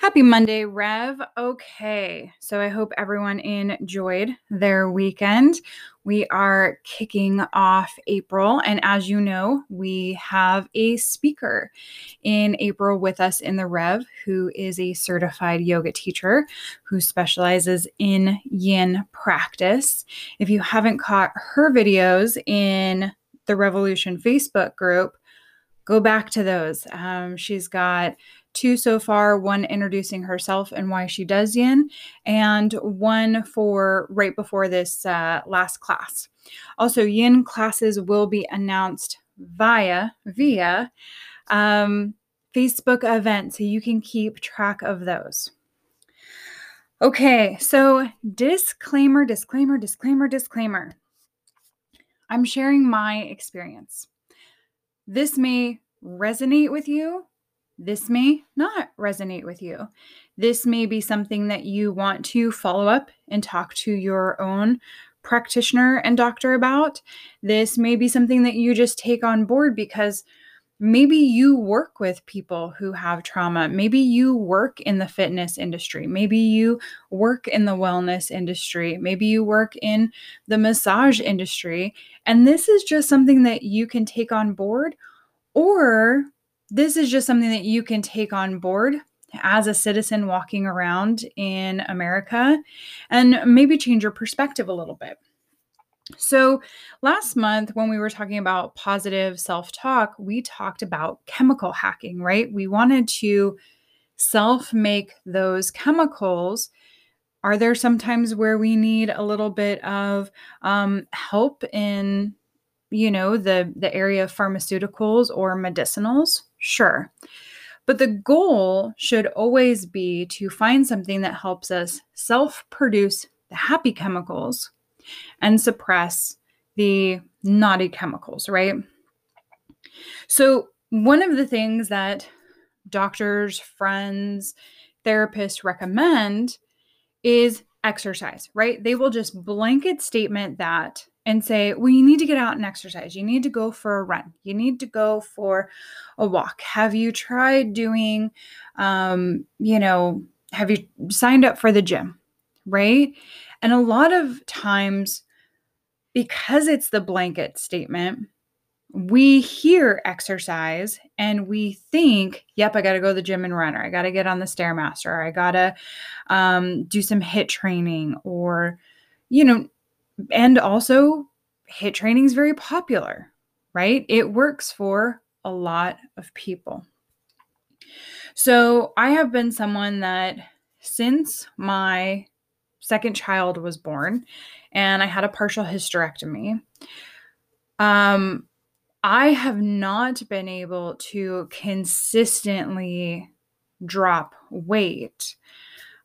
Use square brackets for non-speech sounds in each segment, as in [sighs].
Happy Monday, Rev. Okay, so I hope everyone enjoyed their weekend. We are kicking off April, and as you know, we have a speaker in April with us in the Rev who is a certified yoga teacher who specializes in yin practice. If you haven't caught her videos in the Revolution Facebook group, go back to those. Um, she's got two so far one introducing herself and why she does yin, and one for right before this uh, last class. Also, yin classes will be announced via via um, Facebook events, so you can keep track of those. Okay, so disclaimer, disclaimer, disclaimer, disclaimer. I'm sharing my experience. This may resonate with you this may not resonate with you. This may be something that you want to follow up and talk to your own practitioner and doctor about. This may be something that you just take on board because maybe you work with people who have trauma. Maybe you work in the fitness industry. Maybe you work in the wellness industry. Maybe you work in the massage industry. And this is just something that you can take on board or this is just something that you can take on board as a citizen walking around in America and maybe change your perspective a little bit. So, last month, when we were talking about positive self talk, we talked about chemical hacking, right? We wanted to self make those chemicals. Are there sometimes where we need a little bit of um, help in you know the the area of pharmaceuticals or medicinals sure. But the goal should always be to find something that helps us self produce the happy chemicals and suppress the naughty chemicals right? So one of the things that doctors friends therapists recommend is exercise right they will just blanket statement that and say, well, you need to get out and exercise. You need to go for a run. You need to go for a walk. Have you tried doing, um, you know, have you signed up for the gym? Right. And a lot of times, because it's the blanket statement, we hear exercise and we think, yep, I got to go to the gym and run, or I got to get on the Stairmaster, or I got to um, do some HIIT training, or, you know, and also HIIT training is very popular, right? It works for a lot of people. So I have been someone that since my second child was born and I had a partial hysterectomy, um, I have not been able to consistently drop weight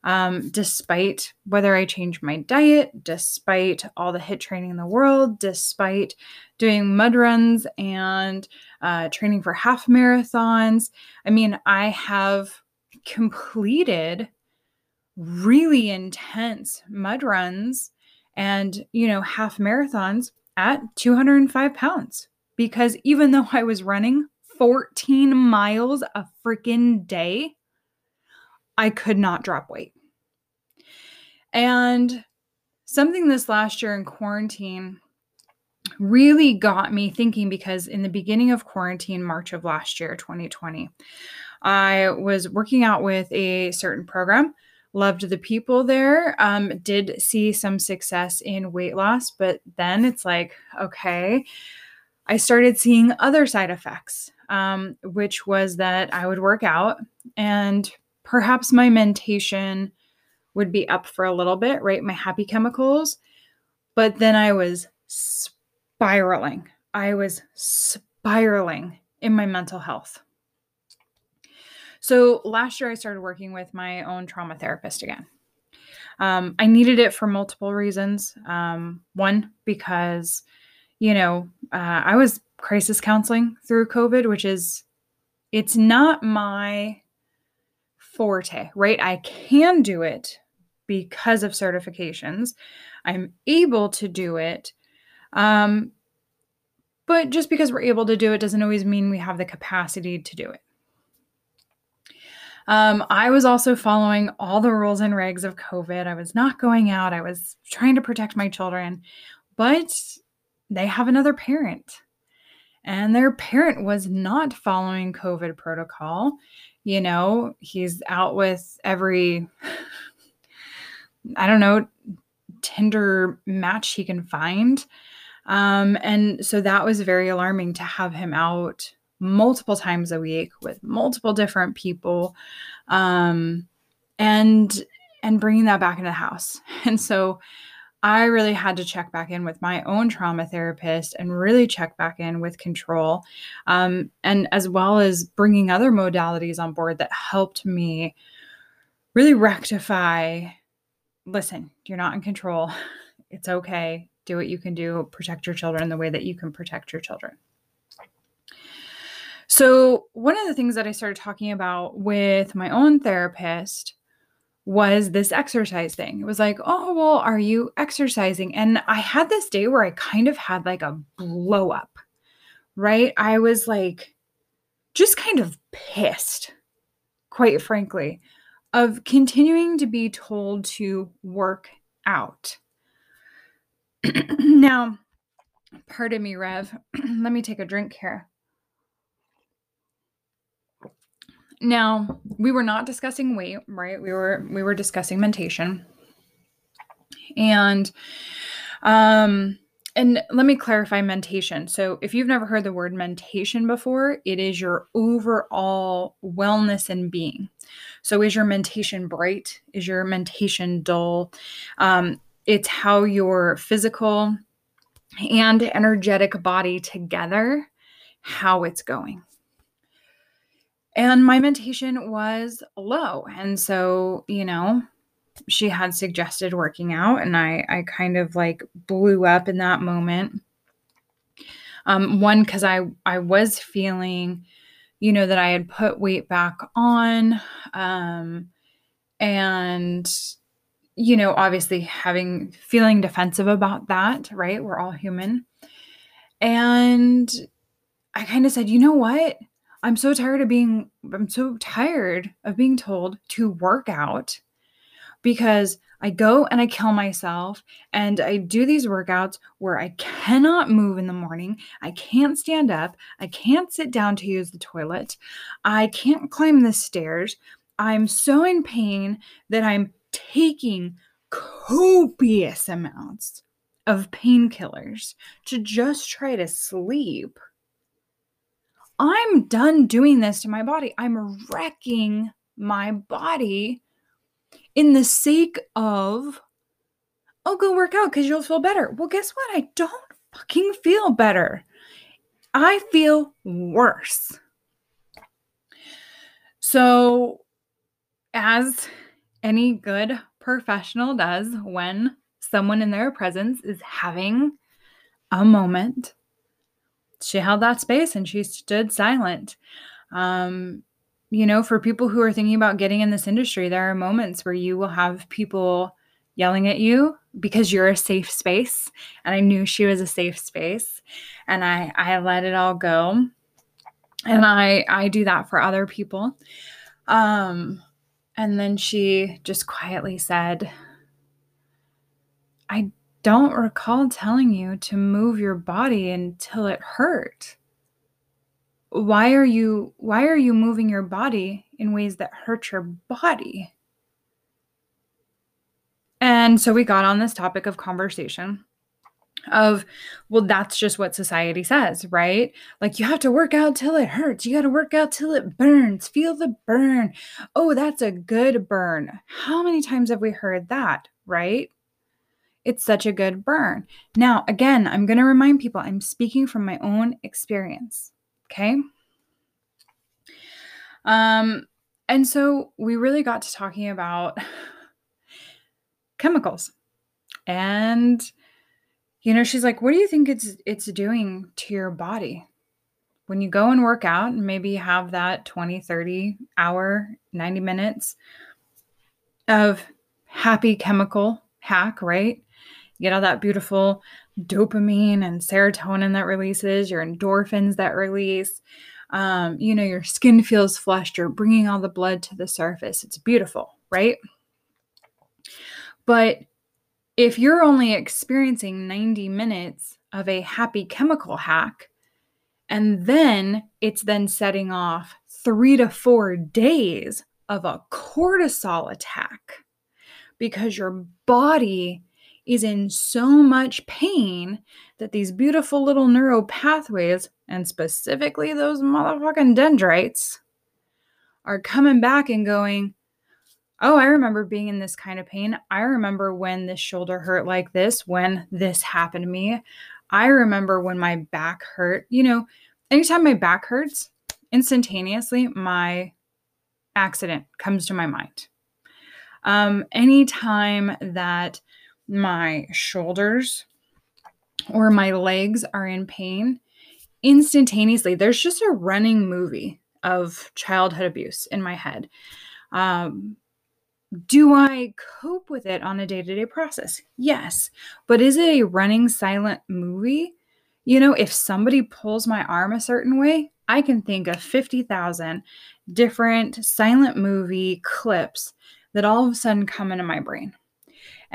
um, despite whether I change my diet, despite all the hit training in the world, despite doing mud runs and uh, training for half marathons. I mean, I have completed really intense mud runs and, you know, half marathons at 205 pounds because even though I was running 14 miles a freaking day, I could not drop weight. And something this last year in quarantine really got me thinking because in the beginning of quarantine, March of last year, 2020, I was working out with a certain program, loved the people there, um, did see some success in weight loss, but then it's like, okay, I started seeing other side effects, um, which was that I would work out and perhaps my mentation would be up for a little bit, right? My happy chemicals. But then I was spiraling. I was spiraling in my mental health. So last year, I started working with my own trauma therapist again. Um, I needed it for multiple reasons. Um, one, because, you know, uh, I was crisis counseling through COVID, which is, it's not my forte, right? I can do it because of certifications. I'm able to do it. Um, but just because we're able to do it doesn't always mean we have the capacity to do it. Um, I was also following all the rules and regs of COVID. I was not going out. I was trying to protect my children, but they have another parent, and their parent was not following COVID protocol. You know, he's out with every, [sighs] I don't know, Tinder match he can find. Um, and so that was very alarming to have him out multiple times a week with multiple different people um, and and bringing that back into the house [laughs] and so i really had to check back in with my own trauma therapist and really check back in with control um, and as well as bringing other modalities on board that helped me really rectify listen you're not in control. It's okay. Do what you can do. Protect your children the way that you can protect your children. So, one of the things that I started talking about with my own therapist was this exercise thing. It was like, oh, well, are you exercising? And I had this day where I kind of had like a blow up, right? I was like, just kind of pissed, quite frankly, of continuing to be told to work out. [clears throat] now, pardon me, Rev. [clears throat] Let me take a drink here. Now, we were not discussing weight, right? We were we were discussing mentation. And um and let me clarify mentation. So, if you've never heard the word mentation before, it is your overall wellness and being. So, is your mentation bright? Is your mentation dull? Um, it's how your physical and energetic body together, how it's going and my mentation was low. And so you know she had suggested working out and i i kind of like blew up in that moment. Um one because i i was feeling you know that i had put weight back on um and you know obviously having feeling defensive about that right? We're all human. And i kind of said you know what I'm so tired of being I'm so tired of being told to work out because I go and I kill myself and I do these workouts where I cannot move in the morning. I can't stand up. I can't sit down to use the toilet. I can't climb the stairs. I'm so in pain that I'm taking copious amounts of painkillers to just try to sleep. I'm done doing this to my body. I'm wrecking my body in the sake of, oh, go work out because you'll feel better. Well, guess what? I don't fucking feel better. I feel worse. So, as any good professional does when someone in their presence is having a moment she held that space and she stood silent. Um, you know, for people who are thinking about getting in this industry, there are moments where you will have people yelling at you because you're a safe space. And I knew she was a safe space. And I I let it all go. And I I do that for other people. Um and then she just quietly said, I don't recall telling you to move your body until it hurt. Why are you why are you moving your body in ways that hurt your body? And so we got on this topic of conversation of well that's just what society says right? Like you have to work out till it hurts. You got to work out till it burns. Feel the burn. Oh that's a good burn. How many times have we heard that right it's such a good burn. Now, again, I'm going to remind people I'm speaking from my own experience. Okay. Um, and so we really got to talking about [sighs] chemicals. And you know, she's like, "What do you think it's it's doing to your body?" When you go and work out and maybe have that 20, 30 hour, 90 minutes of happy chemical hack, right? You get all that beautiful dopamine and serotonin that releases, your endorphins that release. Um, you know, your skin feels flushed, you're bringing all the blood to the surface. It's beautiful, right? But if you're only experiencing 90 minutes of a happy chemical hack, and then it's then setting off three to four days of a cortisol attack because your body is in so much pain that these beautiful little neural pathways, and specifically those motherfucking dendrites, are coming back and going, Oh, I remember being in this kind of pain. I remember when this shoulder hurt like this, when this happened to me. I remember when my back hurt. You know, anytime my back hurts, instantaneously my accident comes to my mind. Um, anytime that my shoulders or my legs are in pain, instantaneously, there's just a running movie of childhood abuse in my head. Um, do I cope with it on a day to day process? Yes. But is it a running silent movie? You know, if somebody pulls my arm a certain way, I can think of 50,000 different silent movie clips that all of a sudden come into my brain.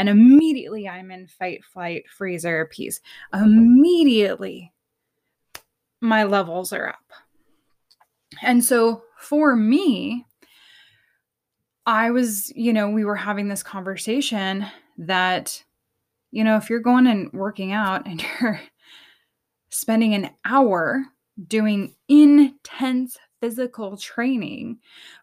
And immediately I'm in fight, flight, freeze, or appease. Immediately my levels are up. And so for me, I was, you know, we were having this conversation that, you know, if you're going and working out and [laughs] you're spending an hour doing intense physical training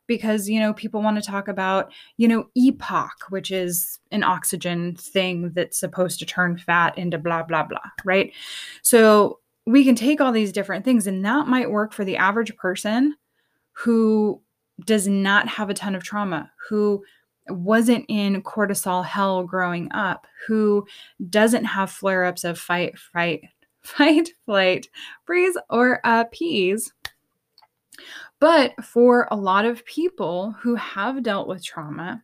because you know people want to talk about you know EPOC which is an oxygen thing that's supposed to turn fat into blah blah blah right so we can take all these different things and that might work for the average person who does not have a ton of trauma who wasn't in cortisol hell growing up who doesn't have flare-ups of fight fight [laughs] fight, flight, freeze, or uh, appease. But for a lot of people who have dealt with trauma,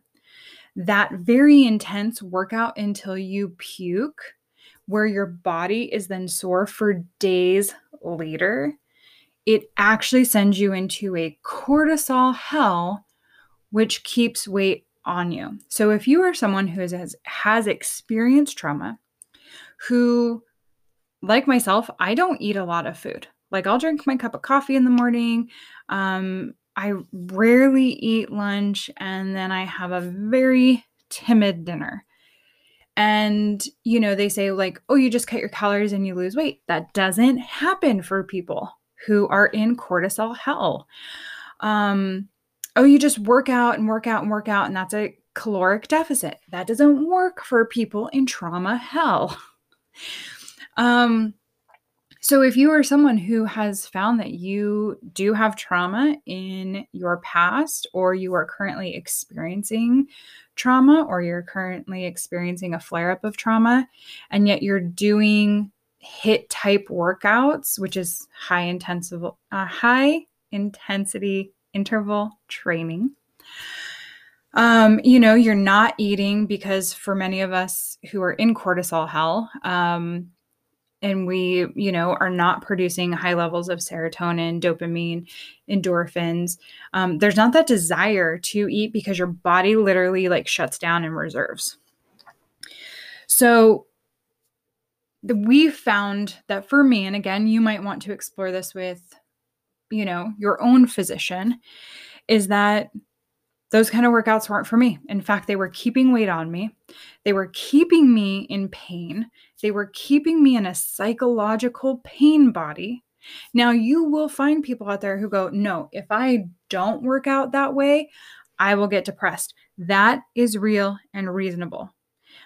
that very intense workout until you puke, where your body is then sore for days later, it actually sends you into a cortisol hell, which keeps weight on you. So if you are someone who has, has experienced trauma, who like myself, I don't eat a lot of food. Like I'll drink my cup of coffee in the morning. Um, I rarely eat lunch, and then I have a very timid dinner. And, you know, they say, like, oh, you just cut your calories and you lose weight. That doesn't happen for people who are in cortisol hell. Um, oh, you just work out and work out and work out, and that's a caloric deficit. That doesn't work for people in trauma hell. [laughs] Um, so, if you are someone who has found that you do have trauma in your past, or you are currently experiencing trauma, or you're currently experiencing a flare up of trauma, and yet you're doing hit type workouts, which is high intensive, uh, high intensity interval training. Um, you know, you're not eating because for many of us who are in cortisol hell, um, and we you know are not producing high levels of serotonin dopamine endorphins. Um, there's not that desire to eat because your body literally like shuts down and reserves. So we found that for me and again you might want to explore this with you know your own physician is that those kind of workouts weren't for me. In fact, they were keeping weight on me. They were keeping me in pain. They were keeping me in a psychological pain body. Now, you will find people out there who go, No, if I don't work out that way, I will get depressed. That is real and reasonable.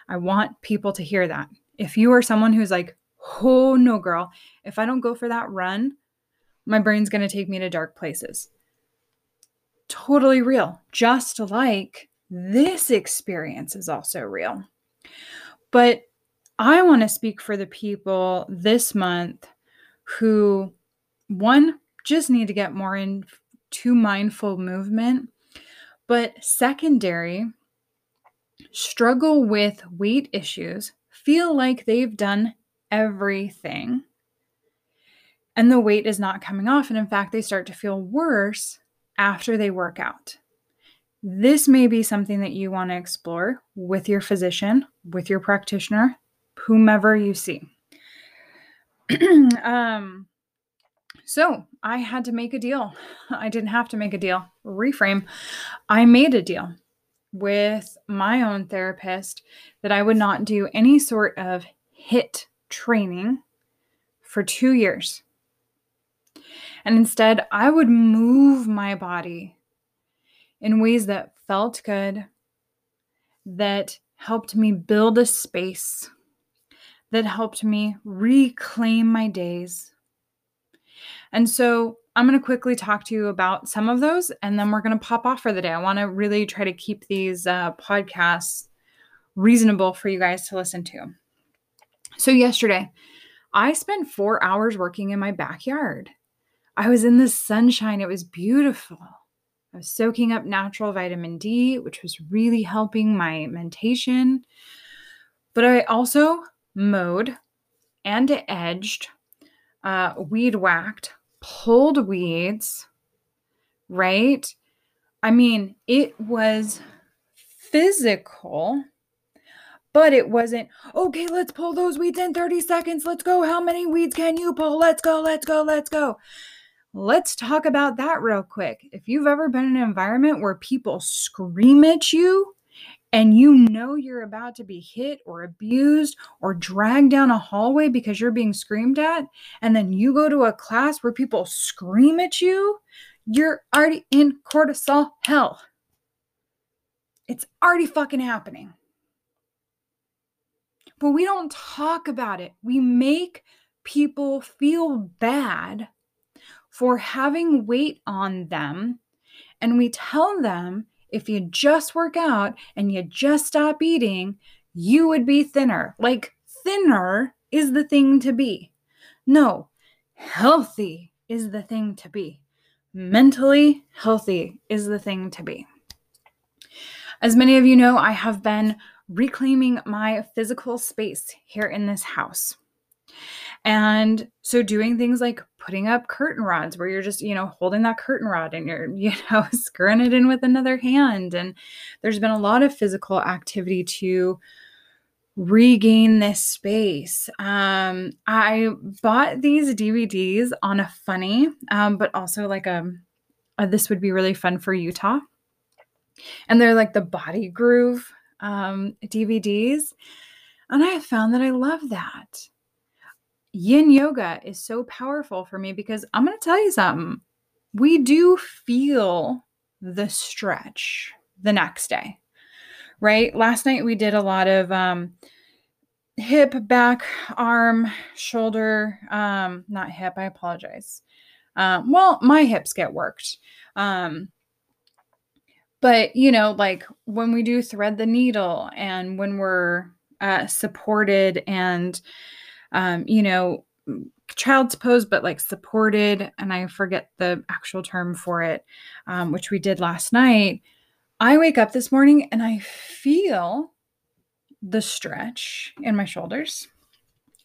I want people to hear that. If you are someone who's like, Oh, no, girl, if I don't go for that run, my brain's going to take me to dark places totally real, just like this experience is also real. But I want to speak for the people this month who, one, just need to get more into mindful movement, but secondary, struggle with weight issues, feel like they've done everything and the weight is not coming off. And in fact, they start to feel worse after they work out. This may be something that you want to explore with your physician, with your practitioner, whomever you see. [clears throat] um, so I had to make a deal. I didn't have to make a deal. Reframe. I made a deal with my own therapist that I would not do any sort of HIIT training for two years. And instead, I would move my body in ways that felt good, that helped me build a space, that helped me reclaim my days. And so I'm going to quickly talk to you about some of those, and then we're going to pop off for the day. I want to really try to keep these uh, podcasts reasonable for you guys to listen to. So, yesterday, I spent four hours working in my backyard. I was in the sunshine, it was beautiful. I was soaking up natural vitamin D, which was really helping my mentation. But I also mowed and edged, uh, weed whacked, pulled weeds, right? I mean, it was physical, but it wasn't, okay, let's pull those weeds in 30 seconds. Let's go. How many weeds can you pull? Let's go, let's go, let's go. Let's talk about that real quick. If you've ever been in an environment where people scream at you and you know you're about to be hit or abused or dragged down a hallway because you're being screamed at, and then you go to a class where people scream at you, you're already in cortisol hell. It's already fucking happening. But we don't talk about it. We make people feel bad for having weight on them. And we tell them if you just work out and you just stop eating, you would be thinner. Like, thinner is the thing to be. No, healthy is the thing to be. Mentally healthy is the thing to be. As many of you know, I have been reclaiming my physical space here in this house. And so doing things like putting up curtain rods where you're just, you know, holding that curtain rod and you're, [laughs] you know, screwing it in with another hand. And there's been a lot of physical activity to regain this space. Um, I bought these DVDs on a funny, um, but also like a, a this would be really fun for Utah. And they're like the body groove um, DVDs. And I have found that I love that yin yoga is so powerful for me because I'm going to tell you something. We do feel the stretch the next day, right? Last night we did a lot of um, hip, back, arm, shoulder, um, not hip, I apologize. Um, well, my hips get worked. Um, but, you know, like when we do thread the needle and when we're uh, supported and um, you know, child's pose, but like supported, and I forget the actual term for it, um, which we did last night. I wake up this morning and I feel the stretch in my shoulders.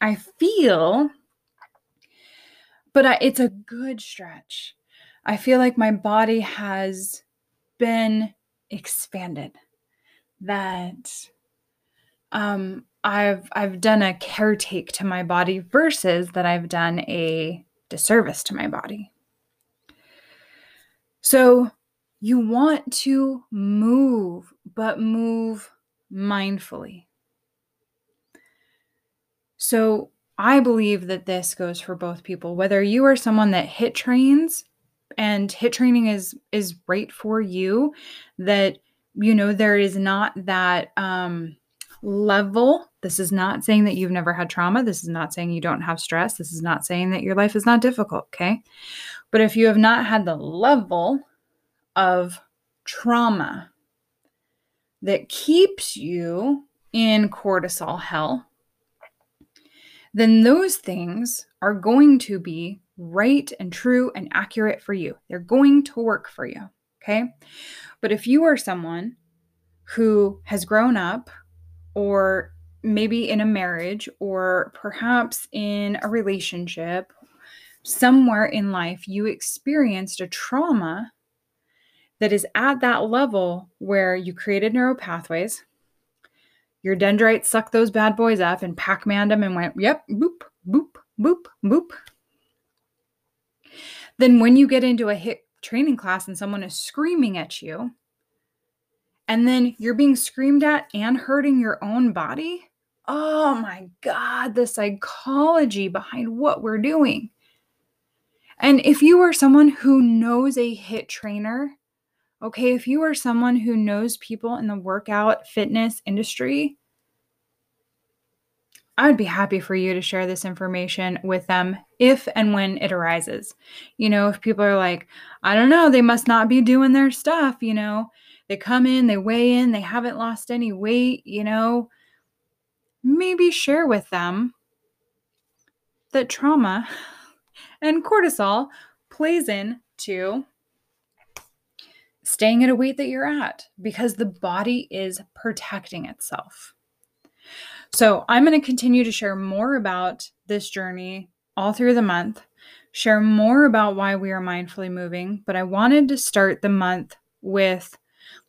I feel, but I, it's a good stretch. I feel like my body has been expanded. That um, I've I've done a caretake to my body versus that I've done a disservice to my body. So you want to move, but move mindfully. So I believe that this goes for both people. Whether you are someone that hit trains and hit training is is right for you, that you know there is not that um level. This is not saying that you've never had trauma. This is not saying you don't have stress. This is not saying that your life is not difficult, okay? But if you have not had the level of trauma that keeps you in cortisol hell, then those things are going to be right and true and accurate for you. They're going to work for you, okay? But if you are someone who has grown up or maybe in a marriage or perhaps in a relationship somewhere in life you experienced a trauma that is at that level where you created neural pathways. Your dendrites sucked those bad boys up and Pac Maned them and went, yep, boop, boop, boop, boop. Then, when you get into a HIIT training class and someone is screaming at you, and then you're being screamed at and hurting your own body, oh my God, the psychology behind what we're doing. And if you are someone who knows a HIIT trainer, okay, if you are someone who knows people in the workout fitness industry, I would be happy for you to share this information with them if and when it arises. You know, if people are like, I don't know, they must not be doing their stuff, you know, they come in, they weigh in, they haven't lost any weight, you know, maybe share with them that trauma [laughs] and cortisol plays into staying at a weight that you're at because the body is protecting itself. So, I'm going to continue to share more about this journey all through the month, share more about why we are mindfully moving, but I wanted to start the month with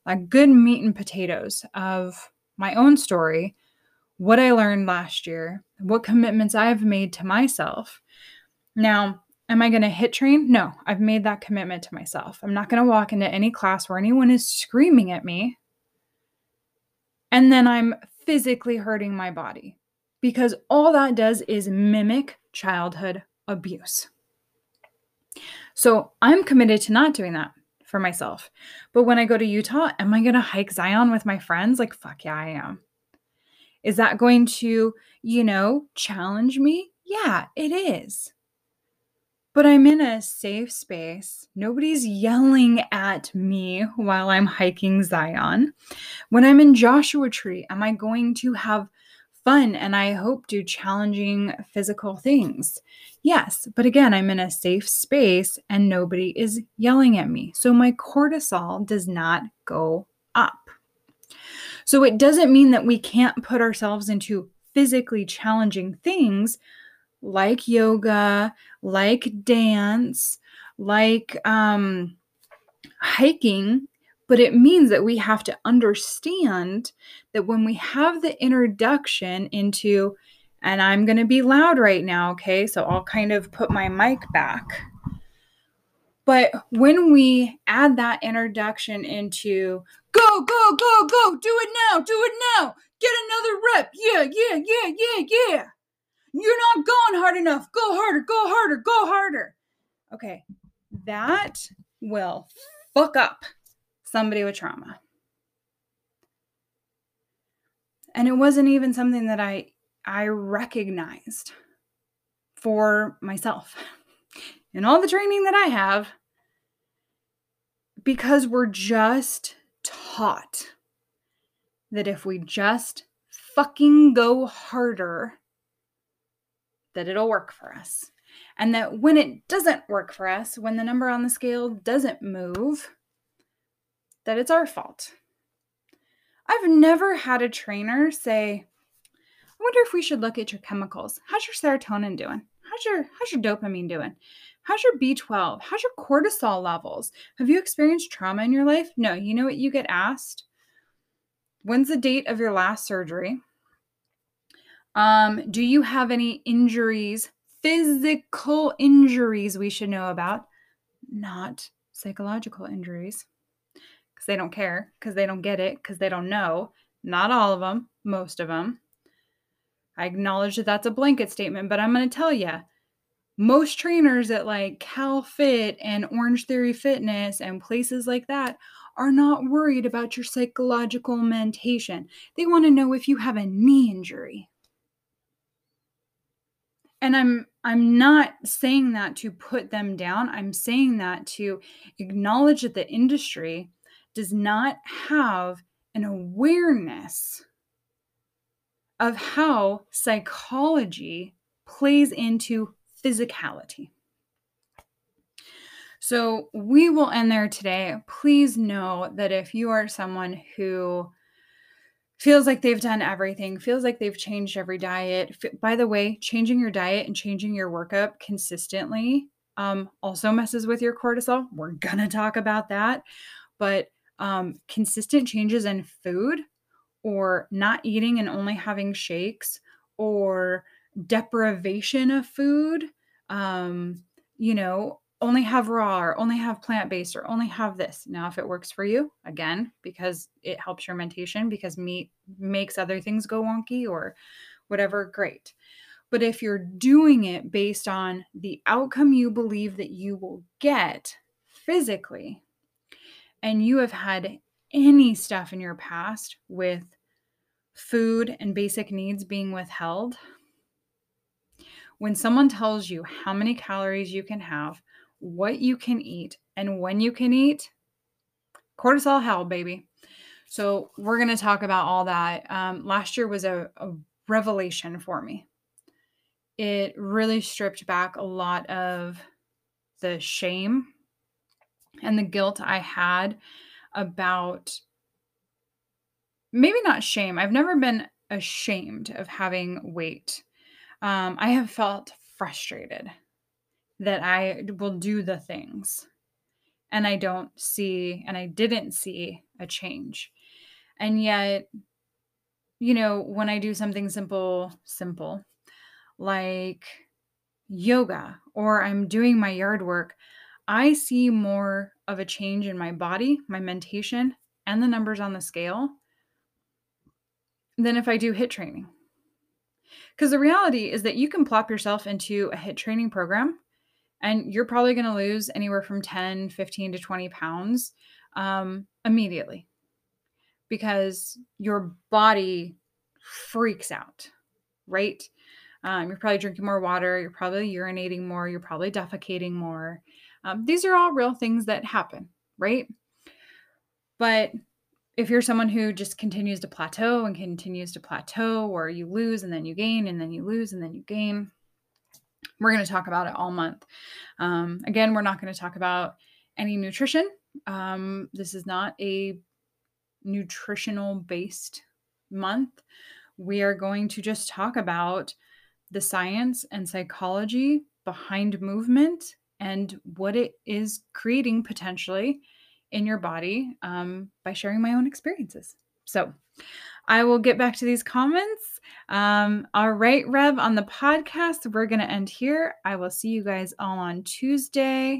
a good meat and potatoes of my own story, what I learned last year, what commitments I've made to myself. Now, am I going to hit train? No, I've made that commitment to myself. I'm not going to walk into any class where anyone is screaming at me and then I'm physically hurting my body because all that does is mimic childhood abuse. So I'm committed to not doing that for myself. But when I go to Utah, am I going to hike Zion with my friends? Like, fuck yeah, I am. Is that going to, you know, challenge me? Yeah, it is. But I'm in a safe space. Nobody's yelling at me while I'm hiking Zion. When I'm in Joshua Tree, am I going to have fun and I hope do challenging physical things? Yes, but again, I'm in a safe space and nobody is yelling at me. So my cortisol does not go up. So it doesn't mean that we can't put ourselves into physically challenging things like yoga, like dance, like um, hiking, but it means that we have to understand that when we have the introduction into, and I'm going to be loud right now, okay? So I'll kind of put my mic back. But when we add that introduction into go, go, go, go, do it now, do it now, get another rep, yeah, yeah, yeah, yeah, yeah. You're not going hard enough. Go harder, go harder, go harder. Okay, that will fuck up somebody with trauma. And it wasn't even something that I I recognized for myself [laughs] in all the training that I have because we're just taught that if we just fucking go harder, that it'll work for us. And that when it doesn't work for us, when the number on the scale doesn't move, that it's our fault. I've never had a trainer say, I wonder if we should look at your chemicals. How's your serotonin doing? How's your how's your dopamine doing? How's your B12? How's your cortisol levels? Have you experienced trauma in your life? No, you know what you get asked? When's the date of your last surgery? Um, do you have any injuries, physical injuries we should know about? Not psychological injuries because they don't care, because they don't get it, because they don't know. Not all of them, most of them. I acknowledge that that's a blanket statement, but I'm going to tell you most trainers at like Cal Fit and Orangetheory Fitness and places like that are not worried about your psychological mentation. They want to know if you have a knee injury and i'm i'm not saying that to put them down i'm saying that to acknowledge that the industry does not have an awareness of how psychology plays into physicality so we will end there today please know that if you are someone who feels like they've done everything, feels like they've changed every diet. By the way, changing your diet and changing your workup consistently um, also messes with your cortisol. We're going to talk about that. But um, consistent changes in food or not eating and only having shakes or deprivation of food, um, you know, only have raw or only have plant based or only have this. Now, if it works for you, again, because it helps your mentation, because meat makes other things go wonky or whatever, great. But if you're doing it based on the outcome you believe that you will get physically, and you have had any stuff in your past with food and basic needs being withheld, when someone tells you how many calories you can have, what you can eat, and when you can eat, cortisol hell, baby. So, we're going to talk about all that. Um, last year was a, a revelation for me. It really stripped back a lot of the shame and the guilt I had about maybe not shame. I've never been ashamed of having weight. Um, I have felt frustrated that I will do the things and I don't see, and I didn't see a change. And yet, you know, when I do something simple, simple, like yoga, or I'm doing my yard work, I see more of a change in my body, my mentation, and the numbers on the scale than if I do HIIT training. Because the reality is that you can plop yourself into a HIIT training program and you're probably going to lose anywhere from 10, 15 to 20 pounds um, immediately because your body freaks out, right? Um, you're probably drinking more water, you're probably urinating more, you're probably defecating more. Um, these are all real things that happen, right? But if you're someone who just continues to plateau and continues to plateau, or you lose and then you gain, and then you lose and then you gain, we're going to talk about it all month. Um, again, we're not going to talk about any nutrition. Um, this is not a nutritional based month. We are going to just talk about the science and psychology behind movement and what it is creating potentially in your body um, by sharing my own experiences. So I will get back to these comments. Um, all right, Rev, on the podcast, we're going to end here. I will see you guys all on Tuesday.